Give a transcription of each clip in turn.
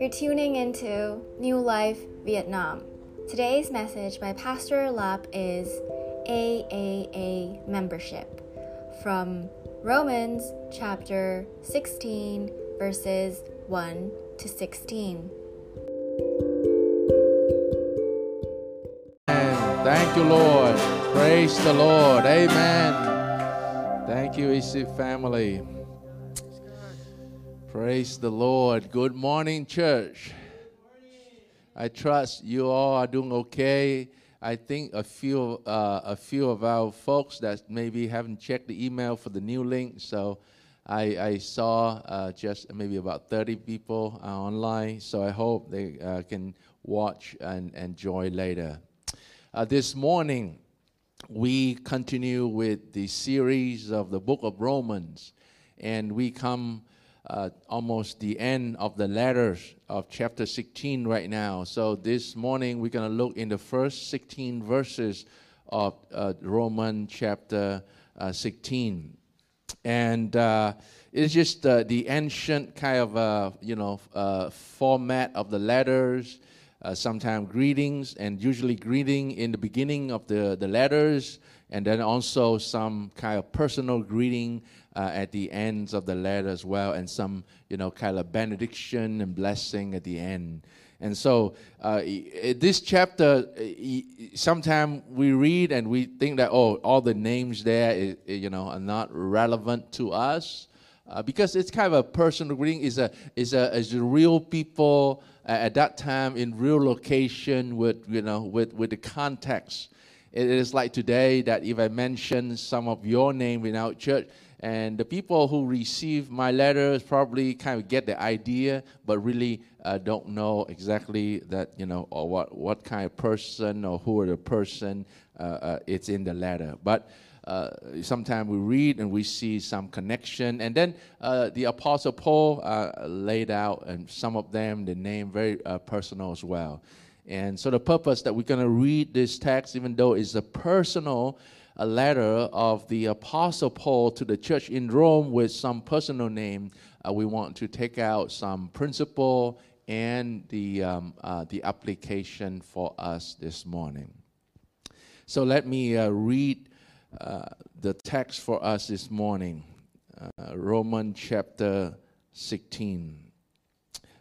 You're tuning into New Life Vietnam. Today's message by Pastor Lap is AAA membership from Romans chapter 16, verses 1 to 16. Thank you, Lord. Praise the Lord. Amen. Thank you, EC family. Praise the Lord. Good morning, church. Morning. I trust you all are doing okay. I think a few uh, a few of our folks that maybe haven't checked the email for the new link, so I, I saw uh, just maybe about 30 people uh, online. So I hope they uh, can watch and enjoy later. Uh, this morning, we continue with the series of the book of Romans, and we come uh, almost the end of the letters of chapter 16 right now. So this morning, we're going to look in the first 16 verses of uh, Roman chapter uh, 16. And uh, it's just uh, the ancient kind of, you know, format of the letters uh, sometimes greetings, and usually greeting in the beginning of the, the letters, and then also some kind of personal greeting uh, at the ends of the letter as well, and some you know kind of benediction and blessing at the end. And so, uh, this chapter, sometimes we read and we think that oh, all the names there, you know, are not relevant to us. Uh, because it's kind of a personal greeting. Is a is a is real people at that time in real location with you know with with the context. It is like today that if I mention some of your name in our church, and the people who receive my letters probably kind of get the idea, but really uh, don't know exactly that you know or what what kind of person or who are the person uh, uh, it's in the letter, but uh, sometimes we read and we see some connection. And then uh, the Apostle Paul uh, laid out, and some of them, the name very uh, personal as well. And so the purpose that we're going to read this text, even though it's a personal a letter of the Apostle Paul to the church in Rome with some personal name, uh, we want to take out some principle and the, um, uh, the application for us this morning. So let me read uh, the text for us this morning, uh, Romans chapter 16.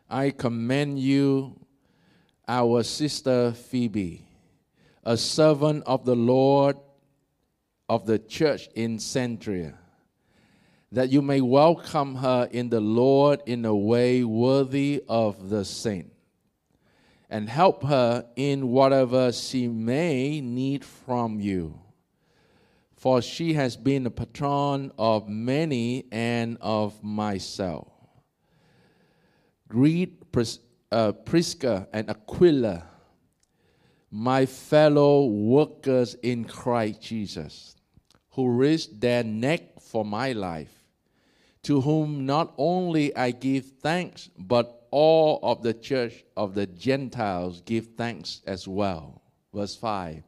I commend you, our sister Phoebe, a servant of the Lord of the church in Cenchrea, that you may welcome her in the Lord in a way worthy of the saint, and help her in whatever she may need from you for she has been a patron of many and of myself. Greet Pris- uh, Prisca and Aquila, my fellow workers in Christ Jesus, who risked their neck for my life, to whom not only I give thanks, but all of the church of the Gentiles give thanks as well. Verse 5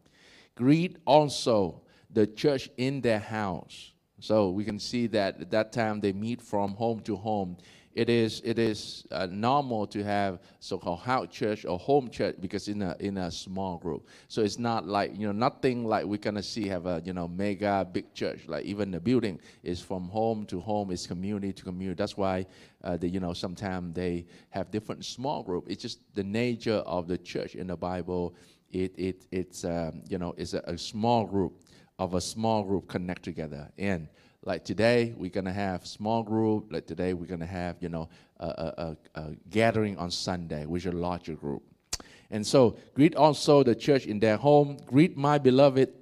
Greet also the church in their house. So we can see that at that time they meet from home to home. It is it is uh, normal to have so-called house church or home church because in a in a small group. So it's not like you know nothing like we're gonna see have a you know mega big church like even the building is from home to home, it's community to community. That's why uh, the, you know sometimes they have different small group. It's just the nature of the church in the Bible. It it it's um, you know it's a, a small group of a small group connect together. And like today, we're gonna have small group. Like today, we're gonna have you know a, a, a gathering on Sunday, with a larger group. And so, greet also the church in their home. Greet my beloved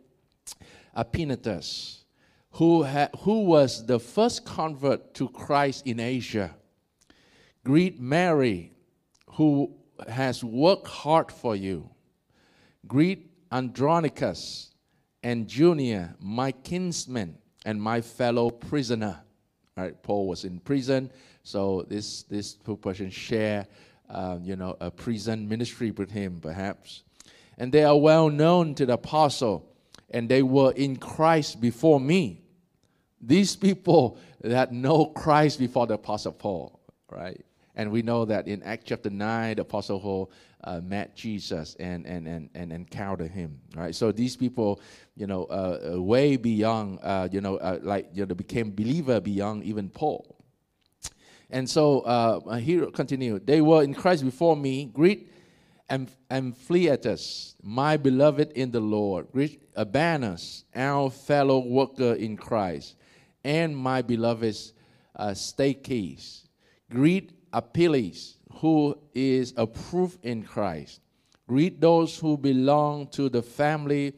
Epaenetus, who, ha- who was the first convert to Christ in Asia. Greet Mary, who has worked hard for you. Greet Andronicus, and Junia, my kinsman and my fellow prisoner. Right, Paul was in prison, so this this person share, uh, you know, a prison ministry with him, perhaps. And they are well known to the apostle, and they were in Christ before me. These people that know Christ before the apostle Paul, right? And we know that in Acts chapter 9, the Apostle Paul uh, met Jesus and, and, and, and encountered him, right? So these people, you know, uh, uh way beyond, uh, you know, uh, like, you know, became believer beyond even Paul. And so uh, here continue. They were in Christ before me. Greet and, and Ampliatus, my beloved in the Lord. Greet Urbanus, our fellow worker in Christ, and my beloved uh, Stachys. Greet Apelles, who is approved in Christ. Greet those who belong to the family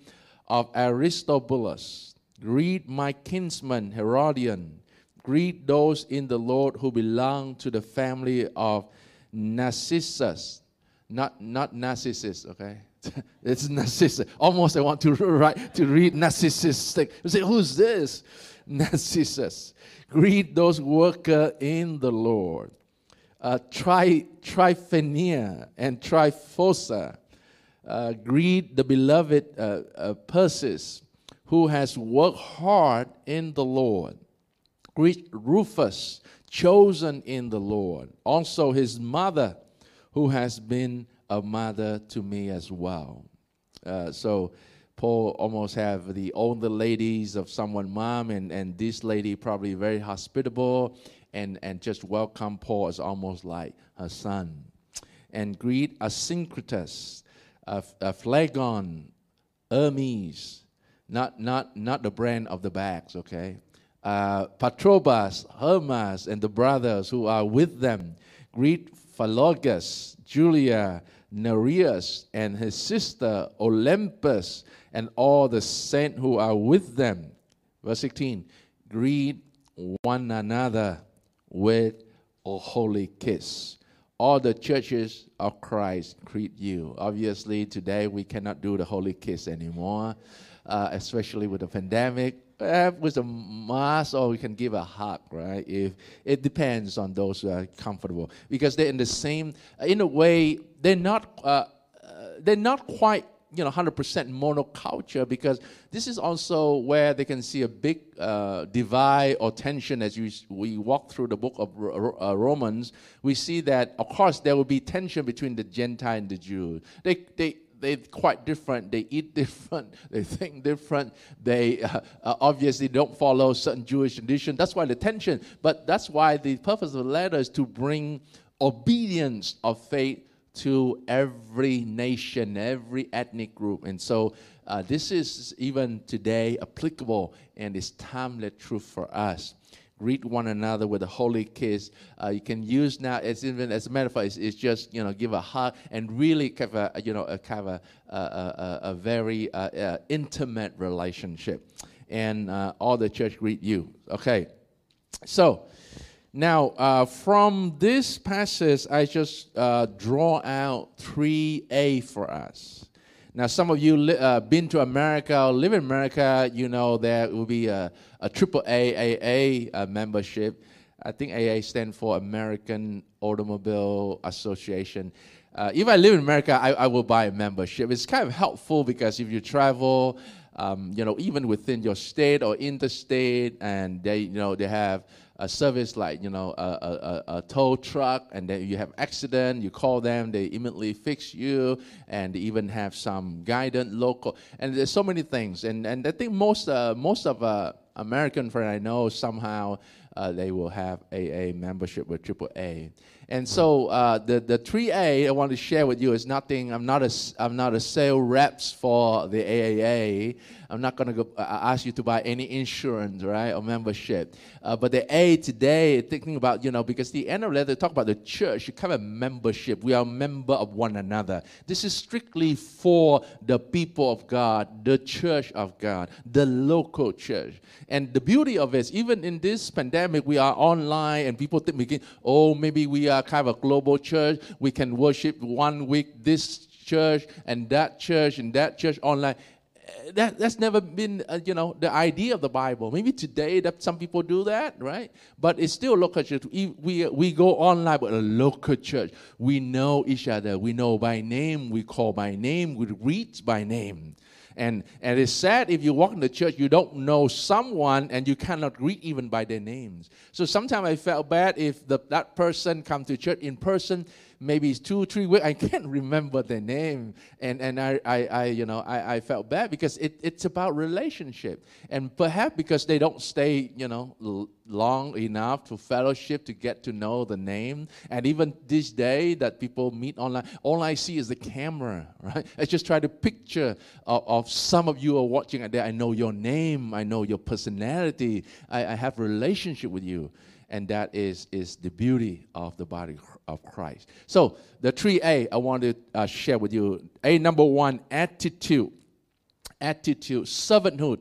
of Aristobulus. Greet my kinsman Herodion Greet those in the Lord who belong to the family of Narcissus. Not, not Narcissus, okay? it's Narcissus. Almost I want to write to read Narcissus. You say, who's this? Narcissus. Greet those worker in the Lord. Uh, tri, Tryphaena and Tryphosa. Uh, greet the beloved uh, uh, Persis, who has worked hard in the Lord. Greet Rufus, chosen in the Lord. Also, his mother, who has been a mother to me as well. Uh, so, Paul almost have the older ladies of someone mom, and, and this lady probably very hospitable and, and just welcome Paul as almost like her son. And greet Asyncritus, a, a Phlegon, Hermes, not, not, not the brand of the bags, okay? uh, Patrobas, Hermas, and the brothers who are with them. Greet Philologus, Julia, Nereus, and his sister Olympas, and all the saints who are with them. Verse 16 Greet one another with a holy kiss. All the churches of Christ greet you. Obviously, today we cannot do the holy kiss anymore, uh, especially with the pandemic with a mask or we can give a hug, right? If it depends on those who are comfortable, because they're in the same, in a way, they're not, uh, uh, they're not quite, you know, 100% monoculture because this is also where they can see a big uh, divide or tension as you, we walk through the book of uh, Romans. We see that, of course, there will be tension between the Gentile and the Jew. They, they, they're quite different. They eat different. They think different. They uh, obviously don't follow certain Jewish tradition. That's why the tension. But that's why the purpose of the letter is to bring obedience of faith to every nation, every ethnic group. And so uh, this is even today applicable and is timeless truth for us greet one another with a holy kiss. Uh, you can use now, as even as a matter of fact, it's, it's, just you know give a hug and really of a, you know a kind of a, a, a, a very uh, uh, intimate relationship. And uh, all the church greet you. Okay, so. Now, uh, from this passage, I just uh, draw out 3A for us. Now, some of you li- uh, been to America or live in America, you know there will be a, a triple AAA uh, membership. I think AA stands for American Automobile Association. Uh, if I live in America, I, I, will buy a membership. It's kind of helpful because if you travel, um, you know, even within your state or interstate, and they, you know, they have a service like you know a, a, a, tow truck and then you have accident you call them they immediately fix you and they even have some guidance local and there's so many things and and i think most uh, most of uh, american friend i know somehow uh, they will have aa membership with aaa and so uh, the the 3A I want to share with you is nothing. I'm not a I'm not a sale reps for the AAA. I'm not going to uh, ask you to buy any insurance, right, or membership. Uh, but the A today, thinking about, you know, because the end of the letter talk about the church, you have a membership. We are a member of one another. This is strictly for the people of God, the church of God, the local church. And the beauty of it is, even in this pandemic, we are online and people think, oh, maybe we are kind of a global church. We can worship one week this church and that church and that church online that, that's never been, uh, you know, the idea of the Bible. Maybe today that some people do that, right? But it's still local church. We, we we go online, but a local church. We know each other. We know by name. We call by name. We read by name. And, and it's sad if you walk in the church, you don't know someone and you cannot greet even by their names. So sometimes I felt bad if the, that person come to church in person maybe it's two, three weeks. I can't remember the name. And, and I, I, I you know, I, I felt bad because it, it's about relationship. And perhaps because they don't stay, you know, l- long enough to fellowship to get to know the name. And even this day that people meet online, all I see is the camera, right? I just try to picture of, of some of you are watching out there. I know your name. I know your personality. I, I have relationship with you and that is, is the beauty of the body of Christ. So, the three A I want to uh, share with you. A number one, attitude. Attitude, servanthood.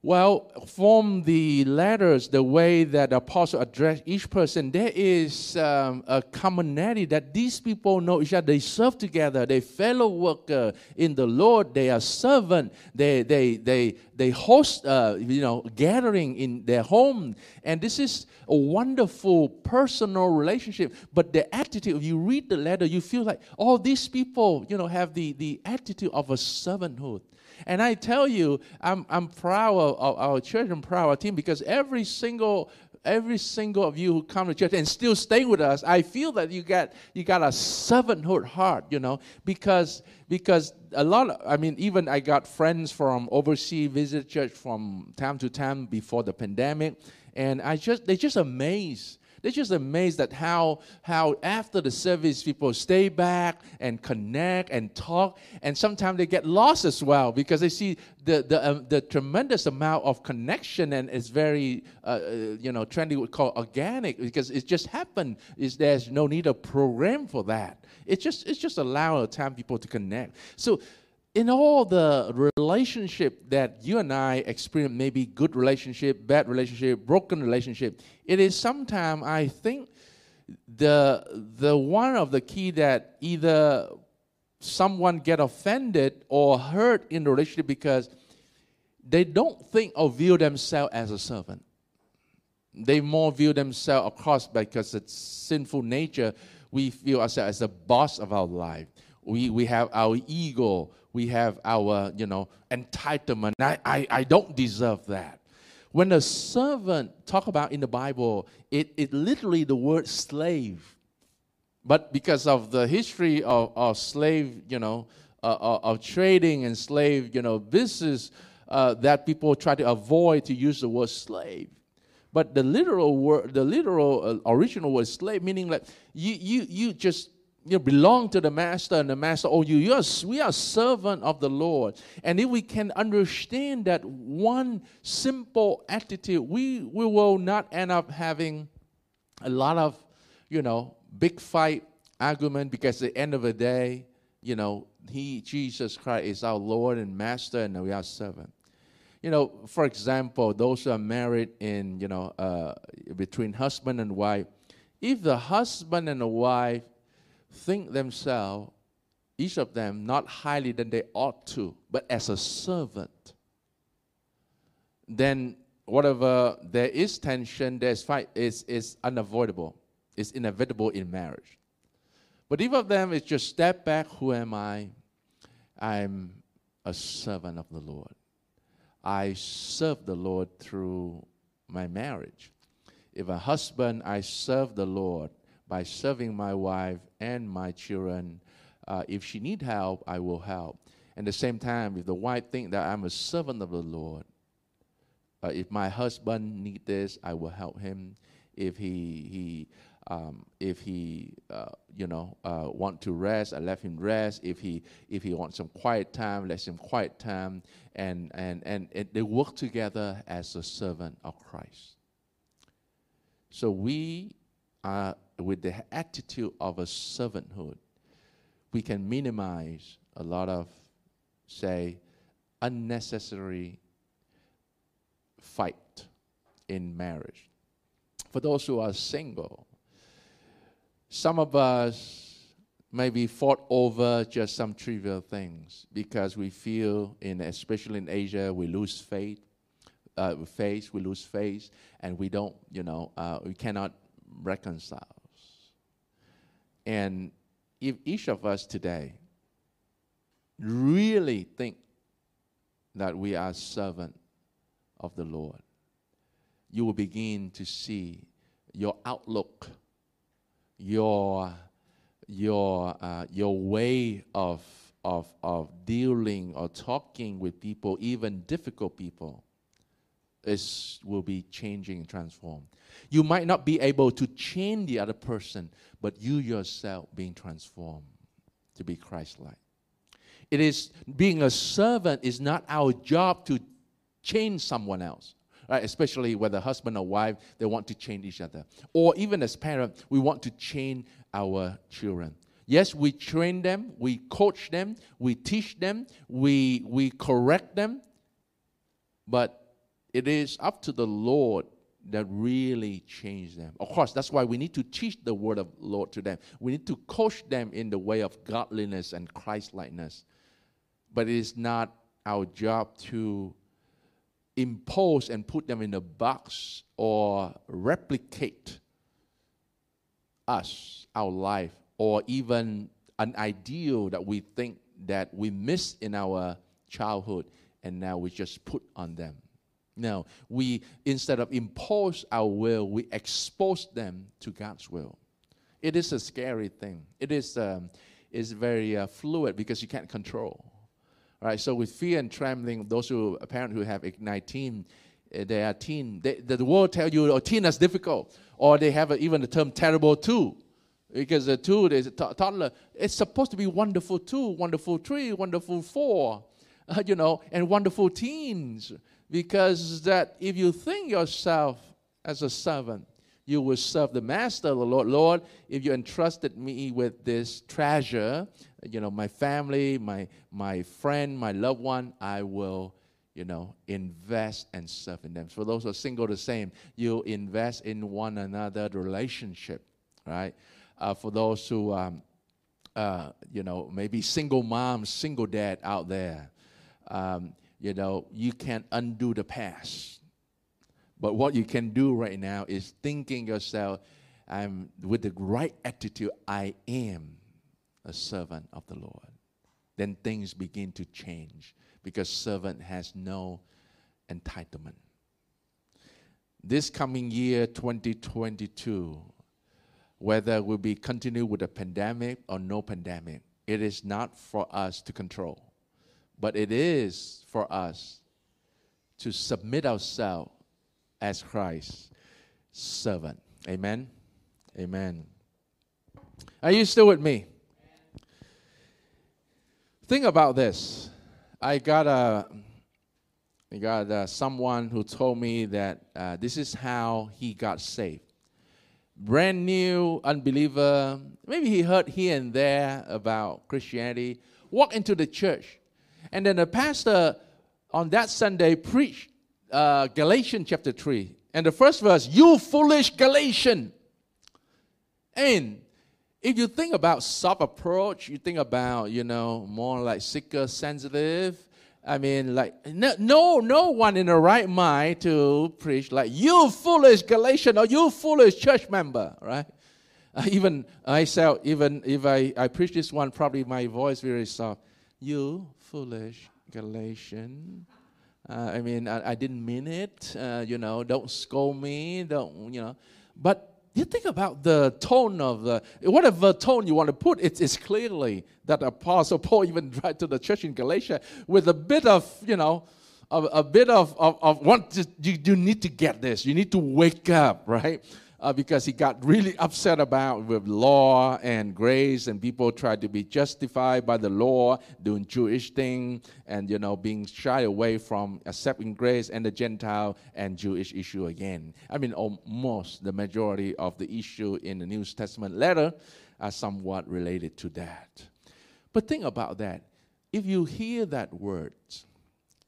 Well, from the letters, the way that the apostle addressed each person, there is um, a commonality that these people know each other. They serve together. They fellow worker in the Lord. They are servant. They they they they host uh, you know gathering in their home, and this is a wonderful personal relationship. But the attitude, if you read the letter, you feel like all oh, these people you know have the the attitude of a servanthood. And I tell you, I'm, I'm proud of our church and proud of our team because every single every single of you who come to church and still stay with us, I feel that you got you got a servanthood heart, you know, because because a lot of, I mean, even I got friends from overseas visit church from time to time before the pandemic, and I just they just amazed they're just amazed at how, how after the service, people stay back and connect and talk. And sometimes they get lost as well because they see the, the, um, the tremendous amount of connection and it's very, uh, uh you know, trendy would call organic because it just happened. Is There's no need a program for that. It's just, it's just allow time people to connect. So in all the relationship that you and I experience, maybe good relationship, bad relationship, broken relationship, it is sometimes I think the the one of the key that either someone get offended or hurt in the relationship because they don't think or view themselves as a servant. They more view themselves, course, because it's sinful nature. We feel ourselves as the boss of our life. We, we have our ego we have our, you know, entitlement. I, I, I don't deserve that. When a servant talk about in the Bible, it, it literally the word slave. But because of the history of, of slave, you know, uh, of, uh, of trading and slave, you know, business, uh, that people try to avoid to use the word slave. But the literal word, the literal uh, original word slave, meaning like you, you, you just you belong to the master and the master oh you are, we are servant of the lord. And if we can understand that one simple attitude we we will not end up having a lot of you know big fight argument because at the end of the day you know he jesus christ is our lord and master and we are servant. You know for example those who are married in you know uh, between husband and wife if the husband and the wife think themselves, each of them, not highly than they ought to, but as a servant, then whatever there is tension, there's fight, is, is unavoidable. It's inevitable in marriage. But each of them is just step back, who am I? I'm a servant of the Lord. I serve the Lord through my marriage. If a husband, I serve the Lord by serving my wife and my children. Uh, if she need help, I will help. At the same time, if the wife think that I'm a servant of the Lord, uh, if my husband need this, I will help him. If he he um, if he uh, you know uh, want to rest, I let him rest. If he if he wants some quiet time, let him quiet time. And and and, and they work together as a servant of Christ. So we are with the attitude of a servanthood, we can minimize a lot of, say, unnecessary fight in marriage. For those who are single, some of us maybe fought over just some trivial things because we feel, in especially in Asia, we lose faith. Uh, faith, we lose faith, and we don't, you know, uh, we cannot reconcile. And if each of us today really think that we are servant of the Lord, you will begin to see your outlook, your your uh, your way of of of dealing or talking with people, even difficult people, is will be changing and transformed. You might not be able to change the other person, but you yourself being transformed to be Christ-like. It is being a servant is not our job to change someone else. Right, especially whether husband or wife, they want to change each other. Or even as parents, we want to change our children. Yes, we train them, we coach them, we teach them, we, we correct them, but it is up to the Lord that really change them. Of course, that's why we need to teach the word of Lord to them. We need to coach them in the way of godliness and Christ-likeness. But it is not our job to impose and put them in a box or replicate us, our life, or even an ideal that we think that we missed in our childhood and now we just put on them. No, we instead of impose our will, we expose them to God's will. It is a scary thing. It is um, is very uh, fluid because you can't control. Right. So with fear and trembling, those who a parent who have ignite teen, uh, they are teen. They, the world tell you, oh, teen is difficult, or they have a, even the term terrible too, because the two is toddler. It's supposed to be wonderful two, wonderful three, wonderful four, uh, you know, and wonderful teens because that if you think yourself as a servant, you will serve the master, the Lord. Lord, if you entrusted me with this treasure, you know, my family, my my friend, my loved one, I will, you know, invest and serve in them. For those who are single, the same. You invest in one another, the relationship, right? Uh, for those who, um, uh, you know, maybe single mom, single dad out there. Um, you know, you can't undo the past. But what you can do right now is thinking yourself, I'm with the right attitude, I am a servant of the Lord. Then things begin to change because servant has no entitlement. This coming year, 2022, whether we'll be continue with a pandemic or no pandemic, it is not for us to control. But it is for us to submit ourselves as Christ's servant. Amen. Amen. Are you still with me? Think about this. I got a, I got a, someone who told me that uh, this is how he got saved. Brand new unbeliever. Maybe he heard here and there about Christianity. Walk into the church and then the pastor on that Sunday preached uh, Galatians chapter 3. And the first verse, you foolish Galatian. And if you think about soft approach, you think about, you know, more like seeker sensitive. I mean, like, no, no, no one in the right mind to preach like, you foolish Galatian or you foolish church member, right? Uh, even myself, even if I, I preach this one, probably my voice very soft. You foolish Galatian. Uh, I mean, I, I, didn't mean it. Uh, you know, don't scold me. Don't, you know. But you think about the tone of the, whatever tone you want to put, it's, it's clearly that Apostle Paul even tried to the church in Galatia with a bit of, you know, a, a bit of, of, of what you, you need to get this. You need to wake up, right? Uh, because he got really upset about with law and grace, and people tried to be justified by the law, doing Jewish thing, and you know being shy away from accepting grace and the Gentile and Jewish issue again. I mean, almost the majority of the issue in the New Testament letter are somewhat related to that. But think about that. If you hear that word,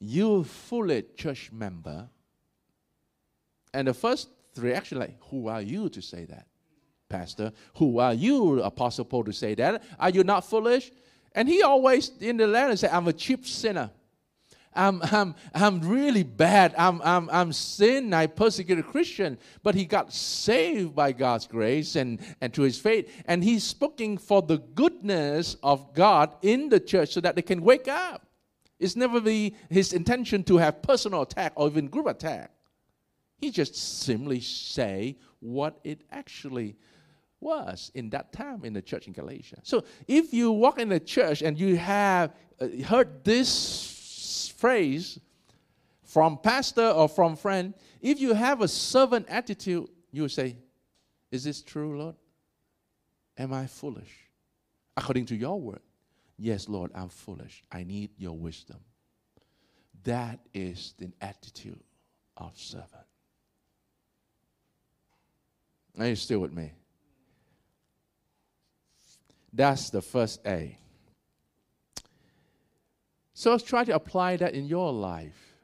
you fully church member, and the first reaction like, Who are you to say that, Pastor? Who are you, Apostle Paul, to say that? Are you not foolish? And he always in the letter said, I'm a cheap sinner. I'm, I'm, I'm really bad. I'm, I'm, I'm sin. I persecuted Christian. But he got saved by God's grace and, and to his faith. And he's speaking for the goodness of God in the church so that they can wake up. It's never be his intention to have personal attack or even group attack. He just simply say what it actually was in that time in the church in Galatia. So if you walk in the church and you have uh, heard this phrase from pastor or from friend, if you have a servant attitude, you will say, Is this true, Lord? Am I foolish? According to your word. Yes, Lord, I'm foolish. I need your wisdom. That is the attitude of servant. Are you still with me? That's the first A. So try to apply that in your life.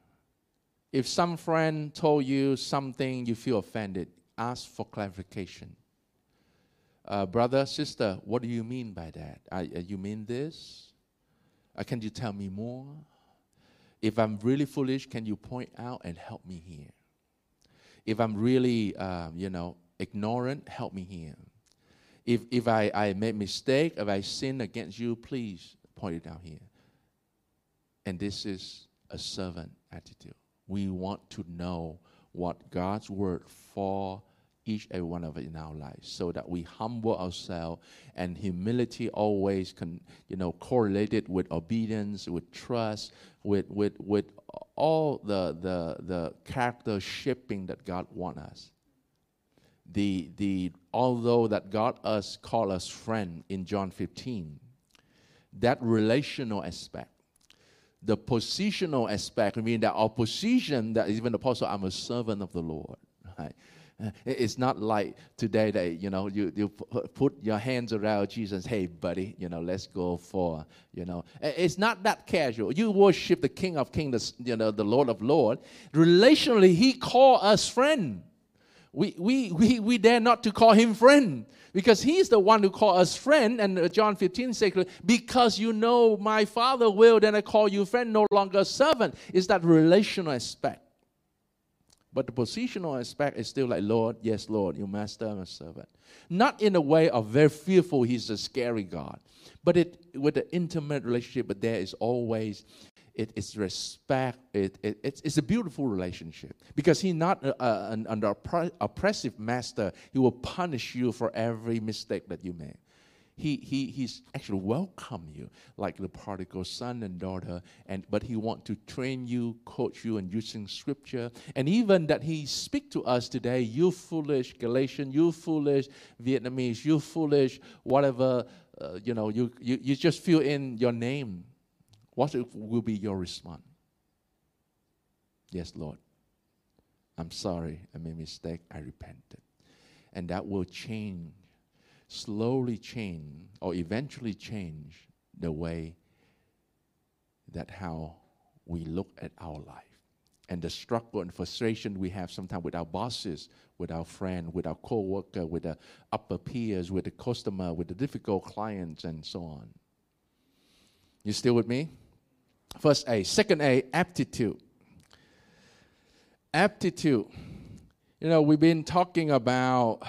If some friend told you something you feel offended, ask for clarification. Uh, brother, sister, what do you mean by that? Uh, you mean this? Uh, can you tell me more? If I'm really foolish, can you point out and help me here? If I'm really, um, you know, ignorant, help me here. If, if I, I made mistake, if I sin against you, please point it out here. And this is a servant attitude. We want to know what God's word for each and every one of us in our lives so that we humble ourselves and humility always can you know correlated with obedience with trust with with with all the the the character shaping that god wants us the, the, although that God us call us friend in John 15, that relational aspect, the positional aspect, I mean that our position, that even the apostle, I'm a servant of the Lord. Right? It's not like today that you know you, you put your hands around Jesus. Hey, buddy, you know, let's go for you know. It's not that casual. You worship the King of Kings, you know, the Lord of Lords. Relationally, He called us friend we, we, we, we dare not to call him friend because he's the one who called us friend. And uh, John 15 says, because you know my father will, then I call you friend, no longer servant. Is that relational aspect. But the positional aspect is still like, Lord, yes, Lord, your master, a servant. Not in a way of very fearful, he's a scary God, but it with an intimate relationship, but there is always it is respect. It, it, it's, it's a beautiful relationship because he's not a, a, an, an oppressive master. He will punish you for every mistake that you make. He, he, he's actually welcome you like the prodigal son and daughter and but he want to train you coach you and using scripture and even that he speak to us today you foolish galatian you foolish vietnamese you foolish whatever uh, you know you, you you just fill in your name what will be your response? Yes, Lord. I'm sorry. I made a mistake. I repented. And that will change, slowly change, or eventually change the way that how we look at our life. And the struggle and frustration we have sometimes with our bosses, with our friend, with our co-worker, with the upper peers, with the customer, with the difficult clients, and so on. You still with me? First A. Second A, aptitude. Aptitude. You know, we've been talking about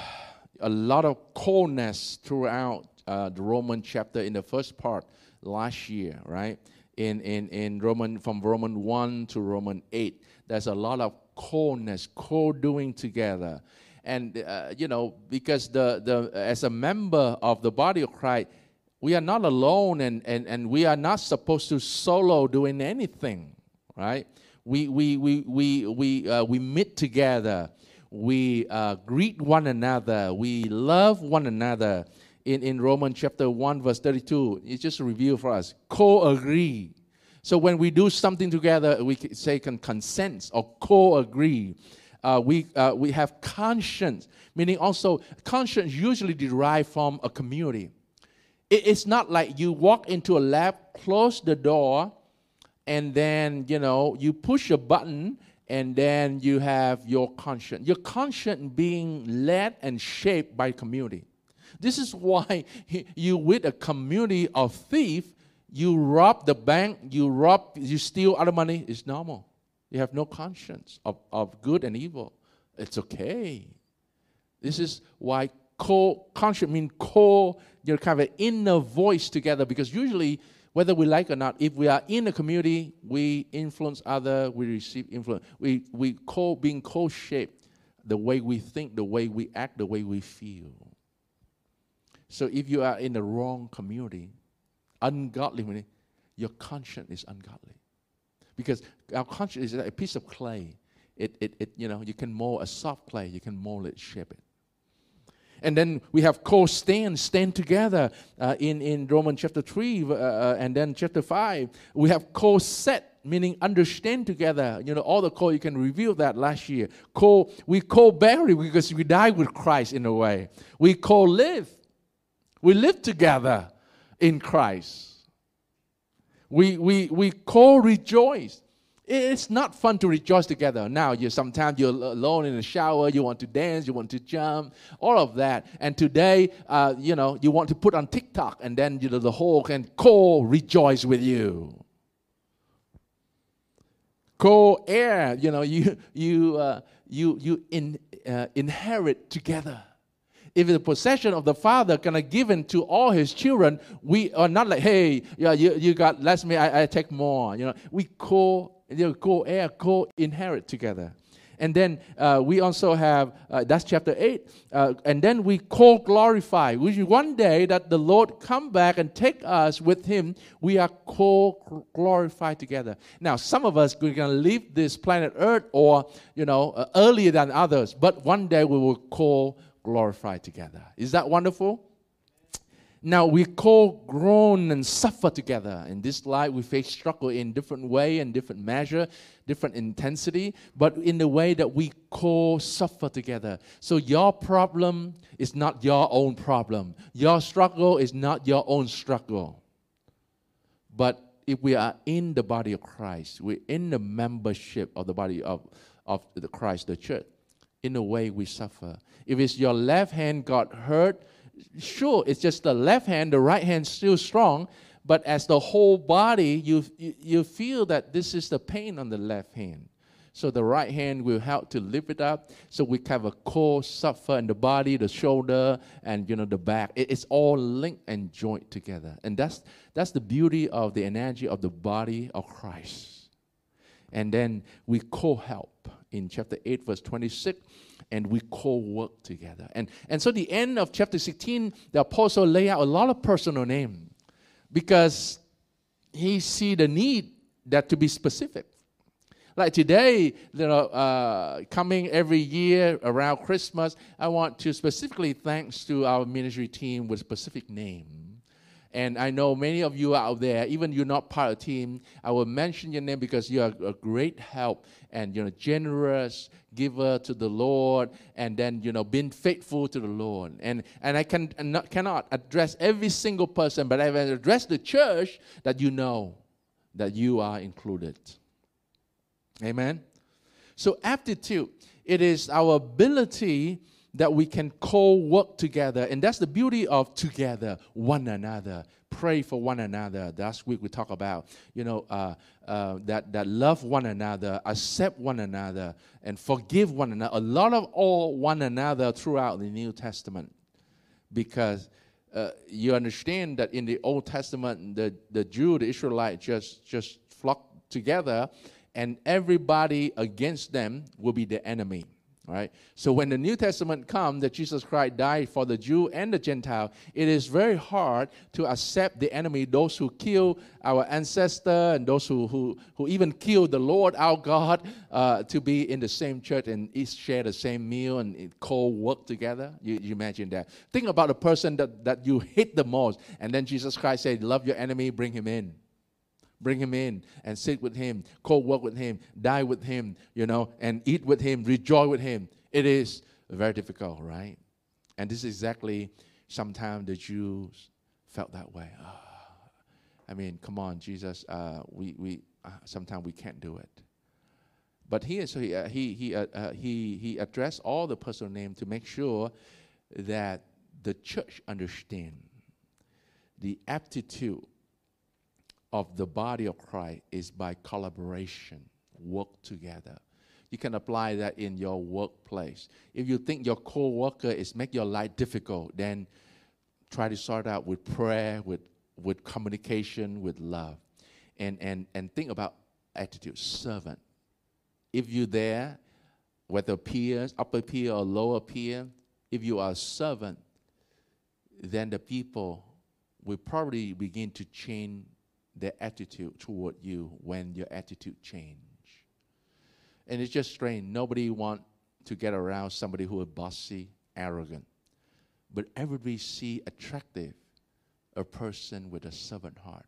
a lot of coldness throughout uh, the Roman chapter in the first part last year, right? In, in, in Roman, from Roman 1 to Roman 8, there's a lot of coldness, co-doing together. And, uh, you know, because the, the, as a member of the body of Christ, we are not alone and, and, and we are not supposed to solo doing anything, right? We, we, we, we, we, uh, we meet together. We uh, greet one another. We love one another. In, in Romans chapter 1, verse 32, it's just a review for us. Co agree. So when we do something together, we say can consent or co agree. Uh, we, uh, we have conscience, meaning also conscience usually derived from a community it's not like you walk into a lab, close the door, and then, you know, you push a button and then you have your conscience. Your conscience being led and shaped by community. This is why you, with a community of thieves, you rob the bank, you rob, you steal other money, it's normal. You have no conscience of, of good and evil. It's okay. This is why co conscience means co, you know, kind of inner voice together because usually whether we like or not, if we are in a community, we influence other, we receive influence. We we co being co-shaped the way we think, the way we act, the way we feel. So if you are in the wrong community, ungodly, community your conscience is ungodly. Because our conscience is a piece of clay. It, it, it, you know, you can mold a soft clay, you can mold it, shape it. And then we have co-stand, stand together uh, in, in Romans chapter 3 uh, uh, and then chapter 5. We have co-set, meaning understand together. You know, all the co, you can review that last year. Co, we co-bury because we die with Christ in a way. We co-live. We live together in Christ. We, we, we co rejoice. It's not fun to rejoice together. Now, you sometimes you're alone in the shower, you want to dance, you want to jump, all of that. And today, uh, you know, you want to put on TikTok, and then you know the whole can co rejoice with you. Co-heir, you know, you you uh, you you in, uh, inherit together if the possession of the father kind of given to all his children, we are not like, hey, yeah, you, you got less me, I, I take more. You know, we co know, co-heir, co-inherit together. And then uh, we also have, uh, that's chapter 8. Uh, and then we co glorify, one day that the Lord come back and take us with him, we are co glorified together. Now, some of us, we're going to leave this planet Earth or, you know, uh, earlier than others, but one day we will co glorified together. Is that wonderful? Now we co-groan and suffer together. In this life, we face struggle in different way and different measure, different intensity, but in the way that we co-suffer together. So your problem is not your own problem. Your struggle is not your own struggle. But if we are in the body of Christ, we're in the membership of the body of, of the Christ, the church, in a way we suffer. If it's your left hand got hurt, sure, it's just the left hand, the right hand still strong, but as the whole body, you, you, you feel that this is the pain on the left hand. So the right hand will help to lift it up. So we have a core suffer in the body, the shoulder, and you know the back. It, it's all linked and joined together. And that's that's the beauty of the energy of the body of Christ. And then we co-help in chapter 8, verse 26 and we co-work together. And, and so the end of chapter 16, the apostle lay out a lot of personal name because he see the need that to be specific. Like today, you know, uh, coming every year around Christmas, I want to specifically thanks to our ministry team with specific name. And I know many of you out there, even you're not part of the team, I will mention your name because you are a great help and you're a generous giver to the Lord, and then you know being faithful to the Lord. And and I can not, cannot address every single person, but I will address the church that you know that you are included. Amen. So aptitude, it is our ability that we can co-work together and that's the beauty of together one another. Pray for one another. Last week we talked about. You know uh, uh, that, that love one another accept one another and forgive one another. A lot of all one another throughout the new testament because uh, you understand that in the old testament the, the jew the israelite just just flocked together and everybody against them will be the enemy Right? So when the New Testament comes that Jesus Christ died for the Jew and the Gentile, it is very hard to accept the enemy, those who kill our ancestor and those who, who, who even killed the Lord our God, uh, to be in the same church and share the same meal and co-work together. You, you imagine that. Think about the person that, that you hate the most, and then Jesus Christ said, love your enemy, bring him in. Bring him in and sit with him, co work with him, die with him, you know, and eat with him, rejoice with him. It is very difficult, right? And this is exactly sometimes the Jews felt that way. Oh, I mean, come on, Jesus, uh, we, we, uh, sometimes we can't do it. But here, so he, uh, he, he, uh, uh, he, he addressed all the personal name to make sure that the church understand the aptitude of the body of Christ is by collaboration, work together. You can apply that in your workplace. If you think your co-worker is make your life difficult, then try to sort out with prayer, with, with communication, with love. And, and, and think about attitude, servant. If you're there, whether peers, upper peer or lower peer, if you are a servant, then the people will probably begin to change their attitude toward you when your attitude change. And it's just strange. Nobody want to get around somebody who is bossy, arrogant. But everybody see attractive a person with a servant heart,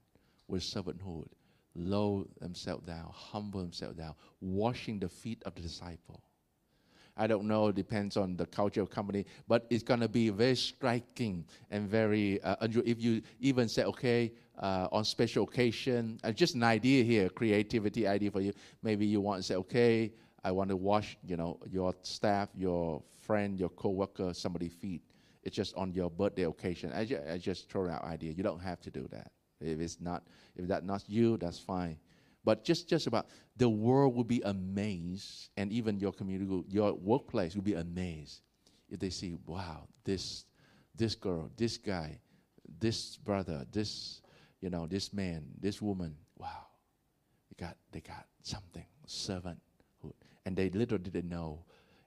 with servanthood, low themselves down, humble themselves down, washing the feet of the disciple. I don't know, depends on the culture of company, but it's going to be very striking and very uh, If you even say, okay, uh, on special occasion, uh, just an idea here, creativity idea for you. Maybe you want to say, okay, I want to wash, you know, your staff, your friend, your coworker, somebody's feet. It's just on your birthday occasion. I, ju- I just throw out idea. You don't have to do that. If it's not, if that's not you, that's fine. But just, just about the world will be amazed, and even your community, your workplace will be amazed if they see, wow, this, this girl, this guy, this brother, this, you know, this man, this woman, wow, they got, they got something, servanthood, and they literally didn't know,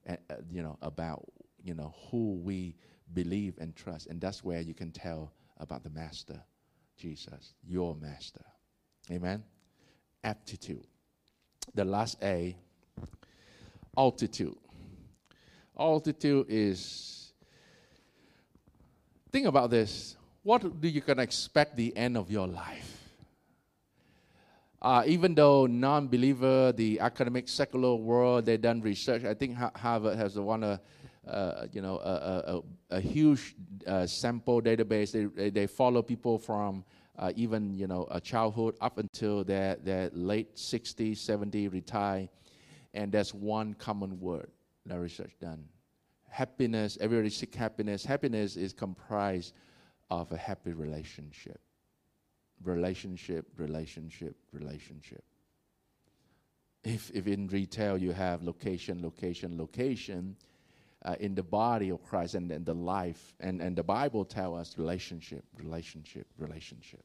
uh, you know, about, you know, who we believe and trust, and that's where you can tell about the master, Jesus, your master. Amen aptitude. The last A, altitude. Altitude is, think about this. What do you can expect the end of your life? Uh, even though non-believer, the academic secular world, they've done research. I think Harvard has one, uh, uh, you know, a, a, a huge uh, sample database. They, they follow people from uh, even you know a childhood up until their, their late 60s 70 retire and there's one common word that research done happiness everybody seek happiness happiness is comprised of a happy relationship relationship relationship relationship if, if in retail you have location location location uh, in the body of Christ and, and the life. And, and the Bible tells us relationship, relationship, relationship.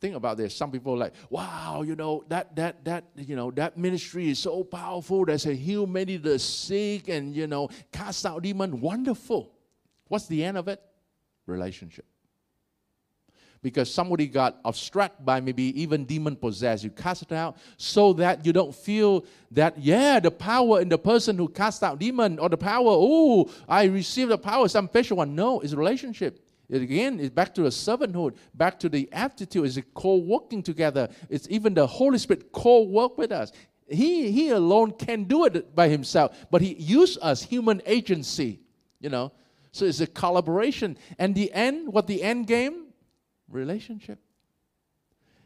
Think about this. Some people like, wow, you know, that that that you know that ministry is so powerful. There's a heal many the sick and you know, cast out demon. Wonderful. What's the end of it? Relationship because somebody got obstructed by maybe even demon possessed. You cast it out so that you don't feel that, yeah, the power in the person who cast out demon or the power, oh, I received the power, some special one. No, it's relationship. It again, it's back to the servanthood, back to the aptitude. It's co-working together. It's even the Holy Spirit co-work with us. He, he alone can do it by himself, but he used us, human agency, you know. So it's a collaboration. And the end, what the end game? relationship.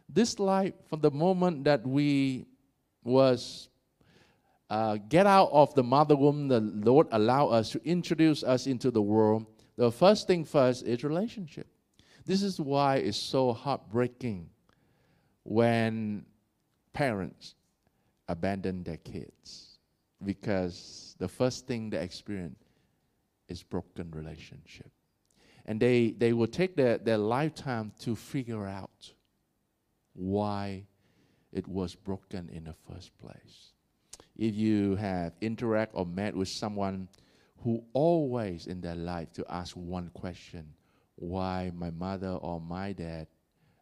This life, from the moment that we was uh, get out of the mother womb, the Lord allow us to introduce us into the world. The first thing first is relationship. This is why it's so heartbreaking when parents abandon their kids because the first thing they experience is broken relationship and they, they will take their, their lifetime to figure out why it was broken in the first place. If you have interact or met with someone who always in their life to ask one question, why my mother or my dad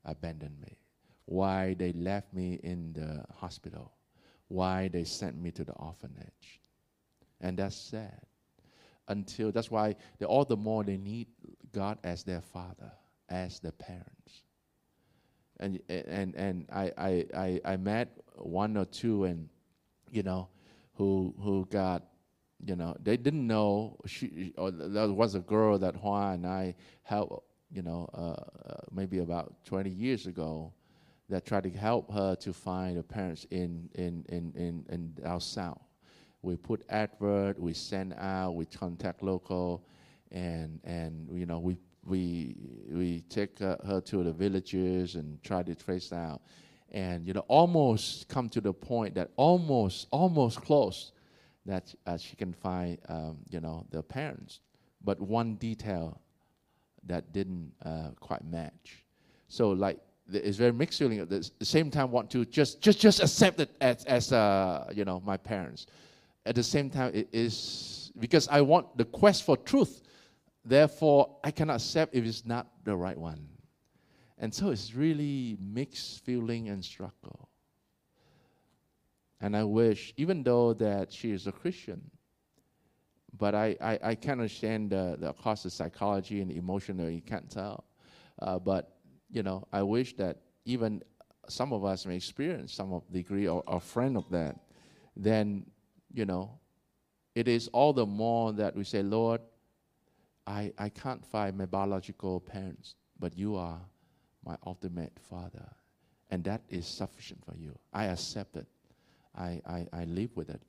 abandoned me, why they left me in the hospital, why they sent me to the orphanage. And that's sad. Until that's why they, all the more they need God as their father, as their parents. And and and I, I, I, I met one or two and you know who who got you know they didn't know she or there was a girl that Juan and I helped you know uh, uh, maybe about 20 years ago that tried to help her to find her parents in in in in, in our south. We put advert, we send out, we contact local, and and you know we we we take uh, her to the villages and try to trace out, and you know almost come to the point that almost almost close that uh, she can find um, you know the parents, but one detail that didn't uh, quite match. So like it's very mixed feeling. At the same time, want to just just just accept it as as uh, you know my parents. At the same time, it is because I want the quest for truth. Therefore, I cannot accept if it's not the right one. And so it's really mixed feeling and struggle. And I wish, even though that she is a Christian, but I, I, I can't understand the, the cost of psychology and emotional, you can't tell. Uh, but, you know, I wish that even some of us may experience some of degree or a friend of that, then, you know, it is all the more that we say, Lord, I, I can't find my biological parents, but you are my ultimate father. And that is sufficient for you. I accept it. I, I, I live with it.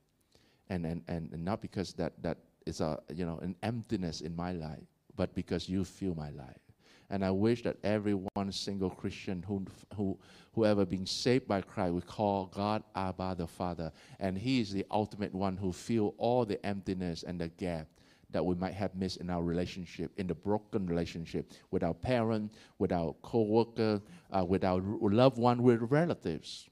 And, and, and not because that, that is a, you know, an emptiness in my life, but because you fill my life. And I wish that every one single Christian who, who, whoever been saved by Christ we call God Abba the Father. And He is the ultimate one who fill all the emptiness and the gap that we might have missed in our relationship, in the broken relationship with our parent, with our co-worker, uh, with our loved one, with relatives.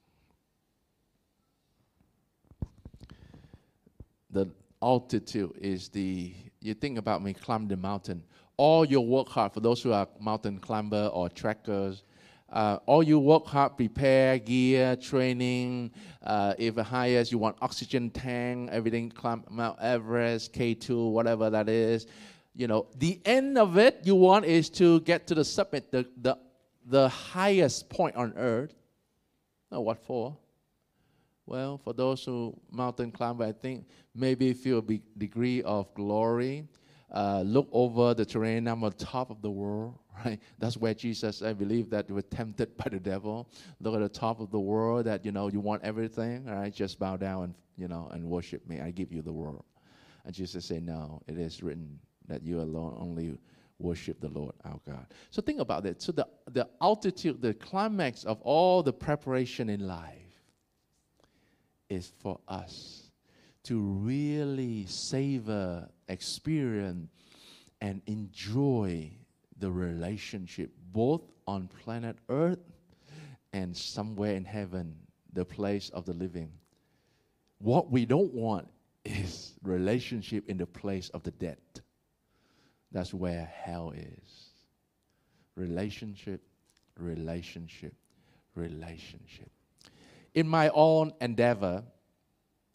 The altitude is the, you think about me climb the mountain. All your work hard, for those who are mountain climber or trekkers, uh, all you work hard, prepare gear, training. Uh, if highest, you want oxygen tank, everything, climb Mount Everest, K2, whatever that is. You know, the end of it you want is to get to the summit, the, the, the highest point on earth. Now, what for? Well, for those who mountain climb, I think maybe feel a big degree of glory. Uh, look over the terrain. I'm on top of the world, right? That's where Jesus, I believe, that were tempted by the devil. Look at the top of the world. That you know, you want everything, right? Just bow down and you know and worship me. I give you the world. And Jesus said, No, it is written that you alone only worship the Lord our God. So think about that. So the the altitude, the climax of all the preparation in life is for us to really savor, experience, and enjoy the relationship both on planet Earth and somewhere in heaven, the place of the living. What we don't want is relationship in the place of the dead. That's where hell is. Relationship, relationship, relationship in my own endeavor,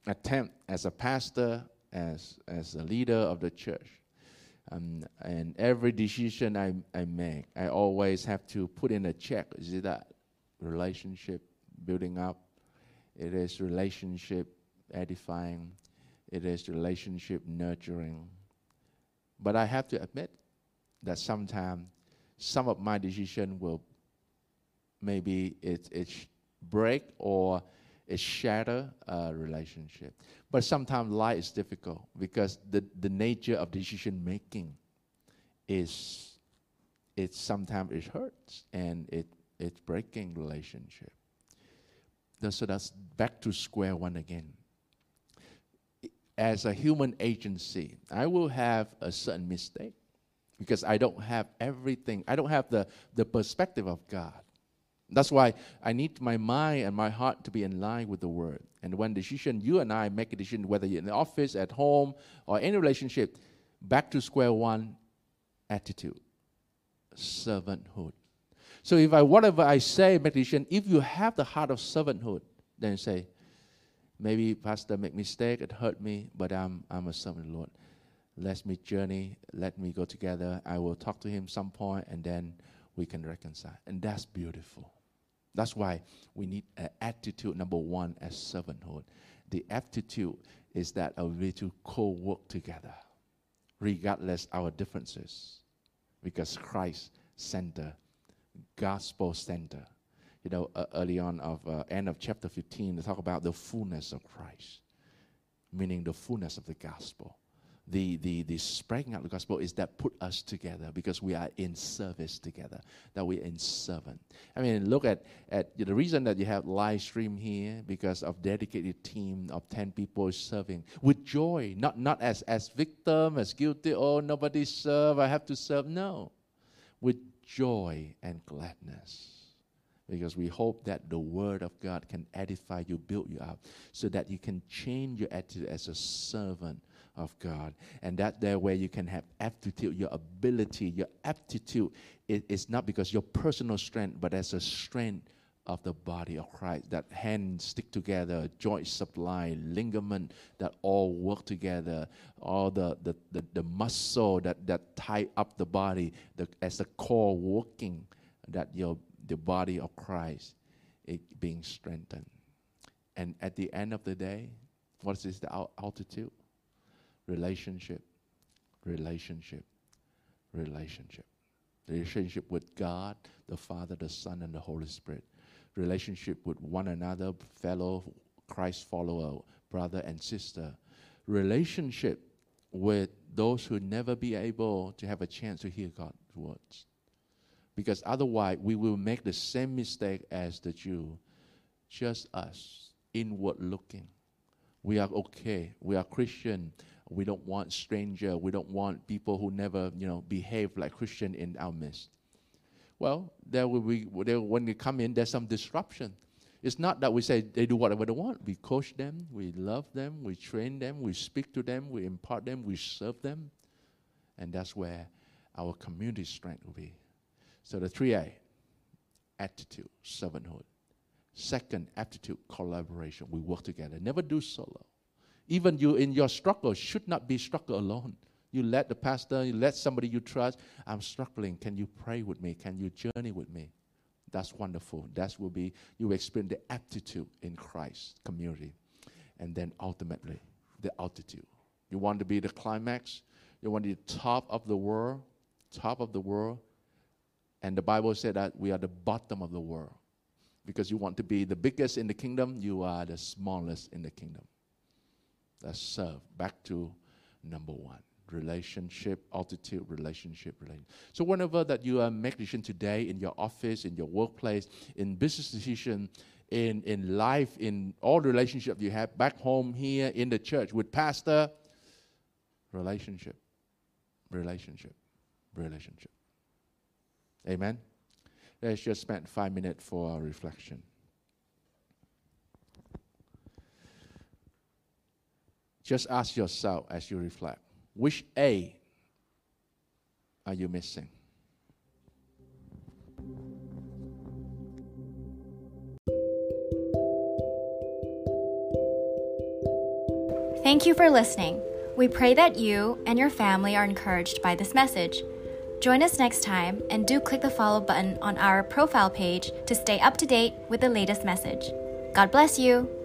attempt as a pastor, as, as a leader of the church, um, and every decision I, I make, I always have to put in a check. Is it that relationship building up? It is relationship edifying. It is relationship nurturing. But I have to admit that sometimes some of my decision will maybe it, it's break or it shatter a relationship. But sometimes life is difficult because the, the nature of decision making is it sometimes it hurts and it it's breaking relationship. So that's back to square one again. As a human agency, I will have a certain mistake because I don't have everything. I don't have the, the perspective of God. That's why I need my mind and my heart to be in line with the word. And when decision, you and I make a decision, whether you're in the office, at home, or any relationship, back to square one attitude, servanthood. So if I whatever I say, make decision, if you have the heart of servanthood, then say, maybe pastor make mistake, it hurt me, but I'm I'm a servant of the Lord. Let me journey, let me go together. I will talk to him some point, and then we can reconcile. And that's beautiful. That's why we need an attitude, number one, as servanthood. The attitude is that a way to co-work together, regardless our differences, because Christ center, gospel center. You know, uh, early on of uh, end of chapter 15, they talk about the fullness of Christ, meaning the fullness of the gospel, the, the, the spreading out the gospel is that put us together because we are in service together, that we're in servant. I mean, look at, at the reason that you have live stream here because of dedicated team of 10 people serving with joy, not, not as, as victim, as guilty, oh, nobody serve, I have to serve. No, with joy and gladness because we hope that the Word of God can edify you, build you up, so that you can change your attitude as a servant of God. And that there where you can have aptitude, your ability, your aptitude it is not because your personal strength, but as a strength of the body of Christ. That hands stick together, joint supply, ligament that all work together, all the, the, the, the muscle that, that tie up the body the, as the core working, that your the body of Christ it being strengthened. And at the end of the day, what is the altitude? Relationship, relationship, relationship. Relationship with God, the Father, the Son, and the Holy Spirit. Relationship with one another, fellow Christ follower, brother and sister. Relationship with those who never be able to have a chance to hear God's words. Because otherwise, we will make the same mistake as the Jew, just us, inward looking. We are okay. We are Christian. We don't want stranger. We don't want people who never, you know, behave like Christian in our midst. Well, there will be there, when they come in, there's some disruption. It's not that we say they do whatever they want. We coach them, we love them, we train them, we speak to them, we impart them, we serve them, and that's where our community strength will be. So the three A: attitude, servanthood. Second, attitude, collaboration. We work together. Never do solo. Even you in your struggle should not be struggle alone. You let the pastor, you let somebody you trust, I'm struggling. Can you pray with me? Can you journey with me? That's wonderful. That will be, you experience the aptitude in Christ community. And then ultimately, the altitude. You want to be the climax? You want to be top of the world? Top of the world? And the Bible said that we are the bottom of the world. Because you want to be the biggest in the kingdom, you are the smallest in the kingdom. That's serve. Back to number one relationship, altitude, relationship, relationship. So whenever that you uh, are making decision today in your office, in your workplace, in business decision, in, in life, in all the relationship you have back home here in the church with pastor, relationship, relationship, relationship. Amen. Let's just spend five minutes for our reflection. Just ask yourself as you reflect which A are you missing? Thank you for listening. We pray that you and your family are encouraged by this message. Join us next time and do click the follow button on our profile page to stay up to date with the latest message. God bless you.